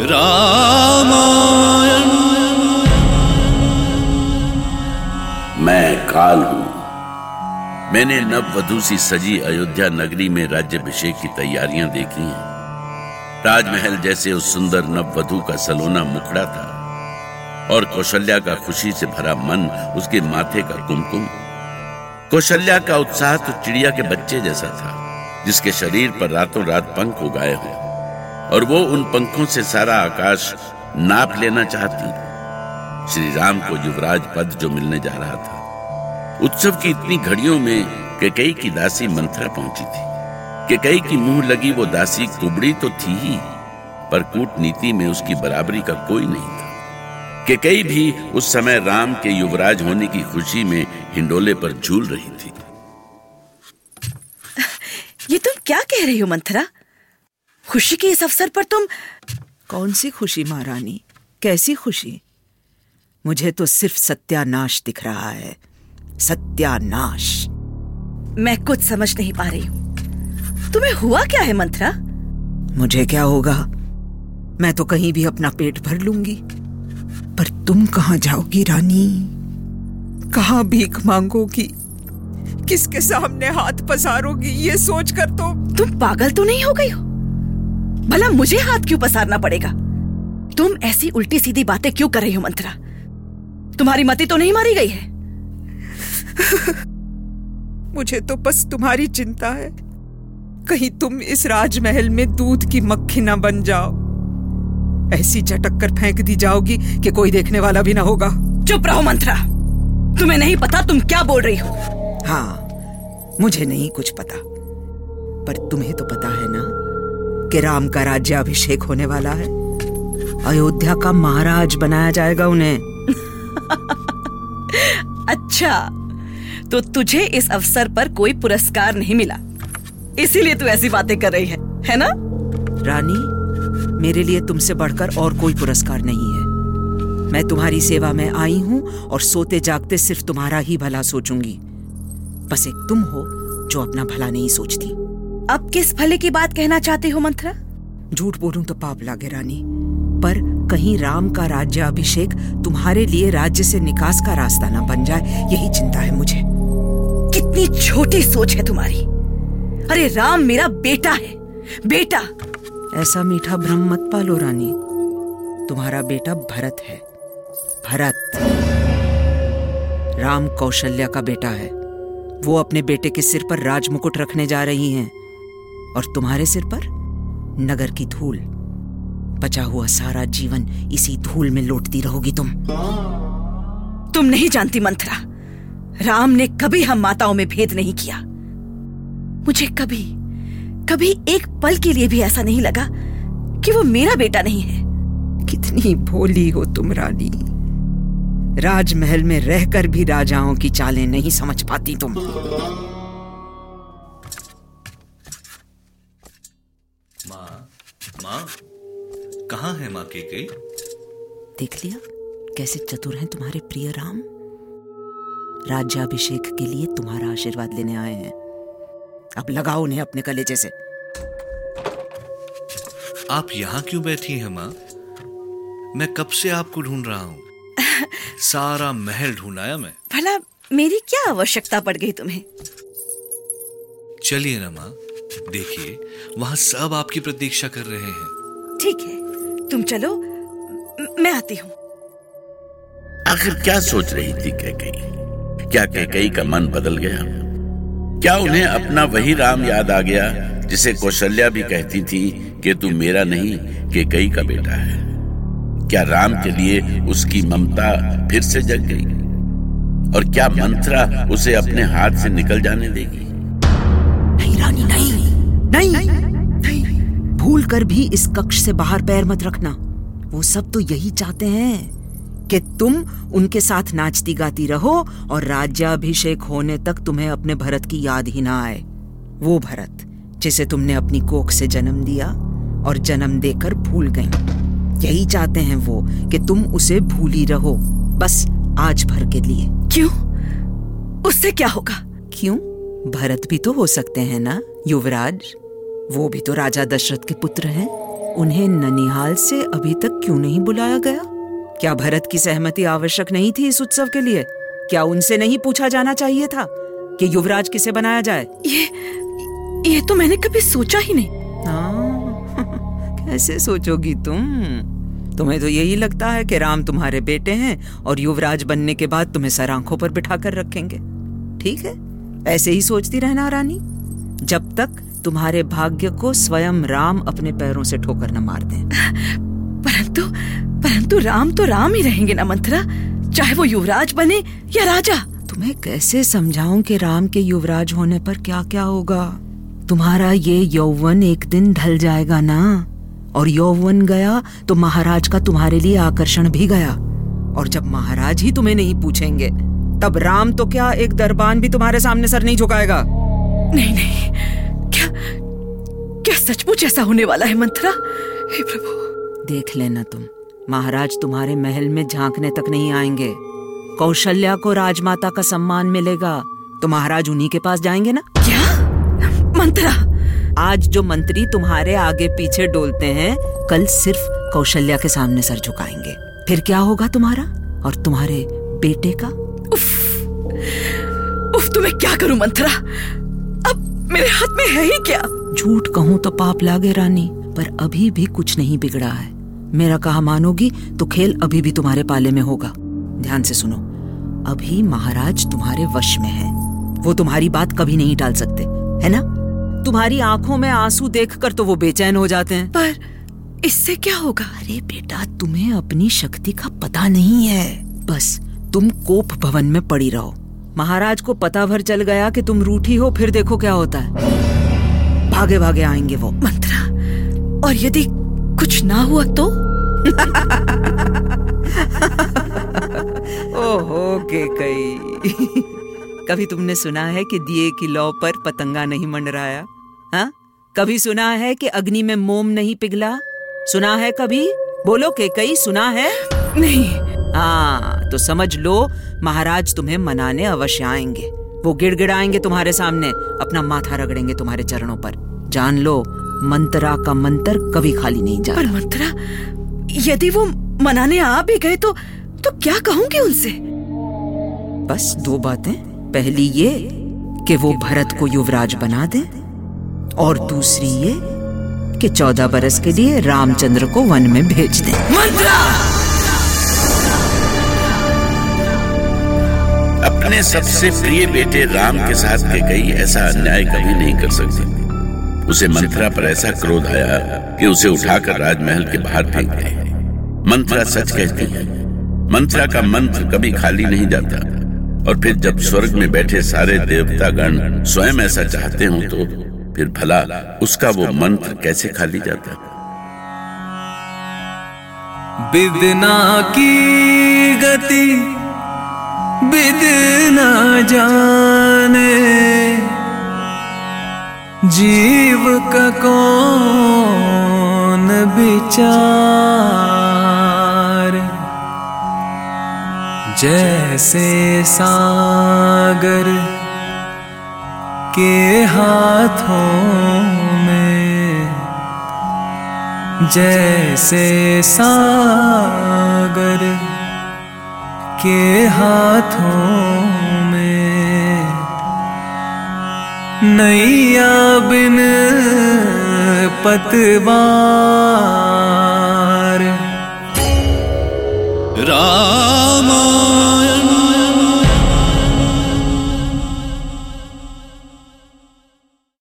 रामायण। मैं काल हूँ। मैंने नववधु सी सजी अयोध्या नगरी में राज्यभिषेक की तैयारियाँ देखी हैं। ताजमहल जैसे उस सुंदर नववधु का सलोना मुखड़ा था और कौशल्या का खुशी से भरा मन उसके माथे का कुमकुम। कौशल्या का उत्साह तो चिड़िया के बच्चे जैसा था, जिसके शरीर पर रातों रात पंख उगाए हो और वो उन पंखों से सारा आकाश नाप लेना चाहती श्री राम को युवराज पद जो मिलने जा रहा था, उत्सव की इतनी घड़ियों में केकई की दासी मंथरा पहुँची थी। केकई की मुँह लगी वो दासी कुबड़ी तो थी ही, पर कूटनीति में उसकी बराबरी का कोई नहीं था। केकई भी उस समय राम के युवराज होने की खुशी में हिंडोले पर झूल रही थी। ये तुम क्या कह रही हो मंथरा खुशी के इस अवसर पर तुम कौन सी खुशी महारानी? कैसी खुशी? मुझे तो सिर्फ़ सत्यानाश दिख रहा है। सत्यानाश। मैं कुछ समझ नहीं पा रही हूँ। तुम्हें हुआ क्या है मंत्रा? मुझे क्या होगा? मैं तो कहीं भी अपना पेट भर लूँगी। पर तुम कहाँ जाओगी रानी? कहाँ भीख मांगोगी? किसके सामने हाथ पसारोगी ये सोचकर तो तुम पागल तो नहीं हो गई हो? भला मुझे हाथ क्यों पसारना पड़ेगा? तुम ऐसी उल्टी सीधी बातें क्यों कर रही हो मंत्रा तुम्हारी मति तो नहीं मारी गई है? मुझे तो बस तुम्हारी चिंता है। कहीं तुम इस राजमहल में दूध की मक्खी ना बन जाओ। ऐसी चटक कर फेंक दी जाओगी कि कोई देखने वाला भी ना होगा। चुप रहो मंत्रा तुम्हें नहीं पता तुम क्या बोल रही हो। हाँ मुझे नहीं कुछ पता। पर तुम्हें तो पता है ना कि राम का राज्य अभिषेक होने वाला है। अयोध्या का महाराज बनाया जाएगा उन्हें। अच्छा तो तुझे इस अवसर पर कोई पुरस्कार नहीं मिला। इसीलिए तू ऐसी बातें कर रही है है ना? रानी मेरे लिए तुमसे बढ़कर और कोई पुरस्कार नहीं है। मैं तुम्हारी सेवा में आई हूँ और सोते जागते सिर्फ़ तुम्हारा ही भला सोचूँगी। बस एक तुम हो जो अपना भला नहीं सोचती। अब किस भले की बात कहना चाहती हो मंत्रा झूठ बोलूँ तो पाप लागे, रानी। पर कहीं राम का राज्य अभिषेक तुम्हारे लिए राज्य से निकास का रास्ता ना बन जाए, यही चिंता है मुझे। कितनी छोटी सोच है तुम्हारी। अरे, राम मेरा बेटा है। बेटा! ऐसा मीठा भ्रम मत पालो, रानी। तुम्हारा बेटा भरत है। भरत। राम कौशल्या का बेटा है। वो अपने बेटे के सिर पर राजमुकुट रखने जा रही हैं। और तुम्हारे सिर पर नगर की धूल। बचा हुआ सारा जीवन इसी धूल में लौटती रहोगी तुम। तुम नहीं जानती मंथरा, राम ने कभी हम माताओं में भेद नहीं किया। मुझे कभी कभी एक पल के लिए भी ऐसा नहीं लगा कि वो मेरा बेटा नहीं है। कितनी भोली हो तुम रानी। राजमहल में रहकर भी राजाओं की चालें नहीं समझ पाती तुम। माँ माँ कहाँ है माँ के कई देख लिया कैसे चतुर हैं तुम्हारे प्रिय राम? राज्याभिषेक के लिए तुम्हारा आशीर्वाद लेने आए हैं। अब लगाओ उन्हें अपने कलेजे से। आप यहाँ क्यों बैठी हैं माँ? मैं कब से आपको ढूंढ रहा हूँ? सारा महल ढूंढाया मैं। भला मेरी क्या आवश्यकता पड़ गई तुम्हें? चलिए ना माँ देखिए वहाँ सब आपकी प्रतीक्षा कर रहे हैं। ठीक है तुम चलो मैं आती हूँ। आखिर क्या सोच रही थी कैकई? क्या कैकई का मन बदल गया? क्या उन्हें अपना वही राम याद आ गया जिसे कौशल्या भी कहती थी कि तू मेरा नहीं कैकई का बेटा है? क्या राम के लिए उसकी ममता फिर से जग गई? और क्या मंत्रा उसे अपने हाथ से निकल जाने देगी? नहीं नहीं। भूल कर भी इस कक्ष से बाहर पैर मत रखना। वो सब तो यही चाहते हैं कि तुम उनके साथ नाचती गाती रहो और राज्याभिषेक होने तक तुम्हें अपने भरत की याद ही ना आए। वो भरत जिसे तुमने अपनी कोख से जन्म दिया और जन्म देकर भूल गई। यही चाहते हैं वो कि तुम उसे भूली रहो बस आज भर के लिए। क्यों? उससे क्या होगा? क्यों? भरत भी तो हो सकते हैं ना युवराज। वो भी तो राजा दशरथ के पुत्र हैं। उन्हें ननिहाल से अभी तक क्यों नहीं बुलाया गया? क्या भरत की सहमति आवश्यक नहीं थी इस उत्सव के लिए? क्या उनसे नहीं पूछा जाना चाहिए था कि युवराज किसे बनाया जाए? ये ये तो मैंने कभी सोचा ही नहीं। हाँ, कैसे सोचोगी तुम? तुम्हें तो यही लगता है कि राम तुम्हारे बेटे हैं और युवराज बनने के बाद तुम्हें सर आँखों पर बिठा कर रखेंगे। ठीक है? ऐसे ही सोचती रहना रानी। जब तक तुम्हारे भाग्य को स्वयं राम अपने पैरों से ठोकर न मार दें। परंतु परंतु राम तो राम ही रहेंगे ना मंत्रा चाहे वो युवराज बने या राजा। तुम्हें कैसे समझाऊं कि राम के युवराज होने पर क्या क्या होगा? तुम्हारा ये यौवन एक दिन ढल जाएगा ना? और यौवन गया तो महाराज का तुम्हारे लिए आकर्षण भी गया। और जब महाराज ही तुम्हें नहीं पूछेंगे तब राम तो क्या एक दरबान भी तुम्हारे सामने सर नहीं झुकाएगा? नहीं नहीं। क्या क्या सचमुच ऐसा होने वाला है मंत्रा हे प्रभु। देख लेना तुम। महाराज तुम्हारे महल में झांकने तक नहीं आएँगे। कौशल्या को राजमाता का सम्मान मिलेगा। तो महाराज उन्हीं के पास जाएँगे ना? क्या? मंत्रा आज जो मंत्री तुम्हारे आगे पीछे डोलते हैं कल सिर्फ़ कौशल्या के सामने सर झुकाएँगे। फिर क्या होगा तुम्हारा? और तुम्हारे बेटे का? उफ। उफ तो मैं क्या करूँ मंत्रा मेरे हाथ में है ही क्या? झूठ कहूँ तो पाप लागे रानी पर अभी भी कुछ नहीं बिगड़ा है। मेरा कहा मानोगी तो खेल अभी भी तुम्हारे पाले में होगा। ध्यान से सुनो अभी महाराज तुम्हारे वश में है। वो तुम्हारी बात कभी नहीं टाल सकते है ना? तुम्हारी आँखों में आँसू देखकर तो वो बेचैन हो जाते हैं। पर इससे क्या होगा? अरे बेटा तुम्हें अपनी शक्ति का पता नहीं है। बस तुम कोप भवन में पड़ी रहो। महाराज को पता भर चल गया कि तुम रूठी हो फिर देखो क्या होता है। भागे भागे आएँगे वो। मंत्रा और यदि कुछ ना हुआ तो? ओहो के कई। कभी तुमने सुना है कि दिए की लौ पर पतंगा नहीं मंडराया? हाँ? कभी सुना है कि अग्नि में मोम नहीं पिघला? सुना है कभी? बोलो के कई सुना है? नहीं। हाँ तो समझ लो महाराज तुम्हें मनाने अवश्य आएँगे। वो गिड़गिड़ाएँगे तुम्हारे सामने अपना माथा रगड़ेंगे तुम्हारे चरणों पर। जान लो मंत्रा का मंत्र कभी खाली नहीं जा पर मंत्रा यदि वो मनाने आ भी गए तो तो क्या कहूँगी उनसे? बस दो बातें। पहली ये कि वो भरत को युवराज बना दे और दूसरी ये कि चौदह बरस के लिए रामचंद्र को वन में भेज दे। मंत्रा! अपने सबसे प्रिय बेटे राम के साथ के कई ऐसा अन्याय कभी नहीं कर सकती। उसे मंत्रा पर ऐसा क्रोध आया कि उसे उठाकर राजमहल के बाहर फेंक गए मंत्रा सच कहती है, मंत्रा का मंत्र कभी खाली नहीं जाता। और फिर जब स्वर्ग में बैठे सारे देवता गण स्वयं ऐसा चाहते हो तो फिर भला उसका वो मंत्र कैसे खाली जाता? बिदना की गति बिदना जाने। जीव का कौन विचार? जैसे सागर के हाथों में जैसे सागर के हाथों में नैया बिन पतवार। राम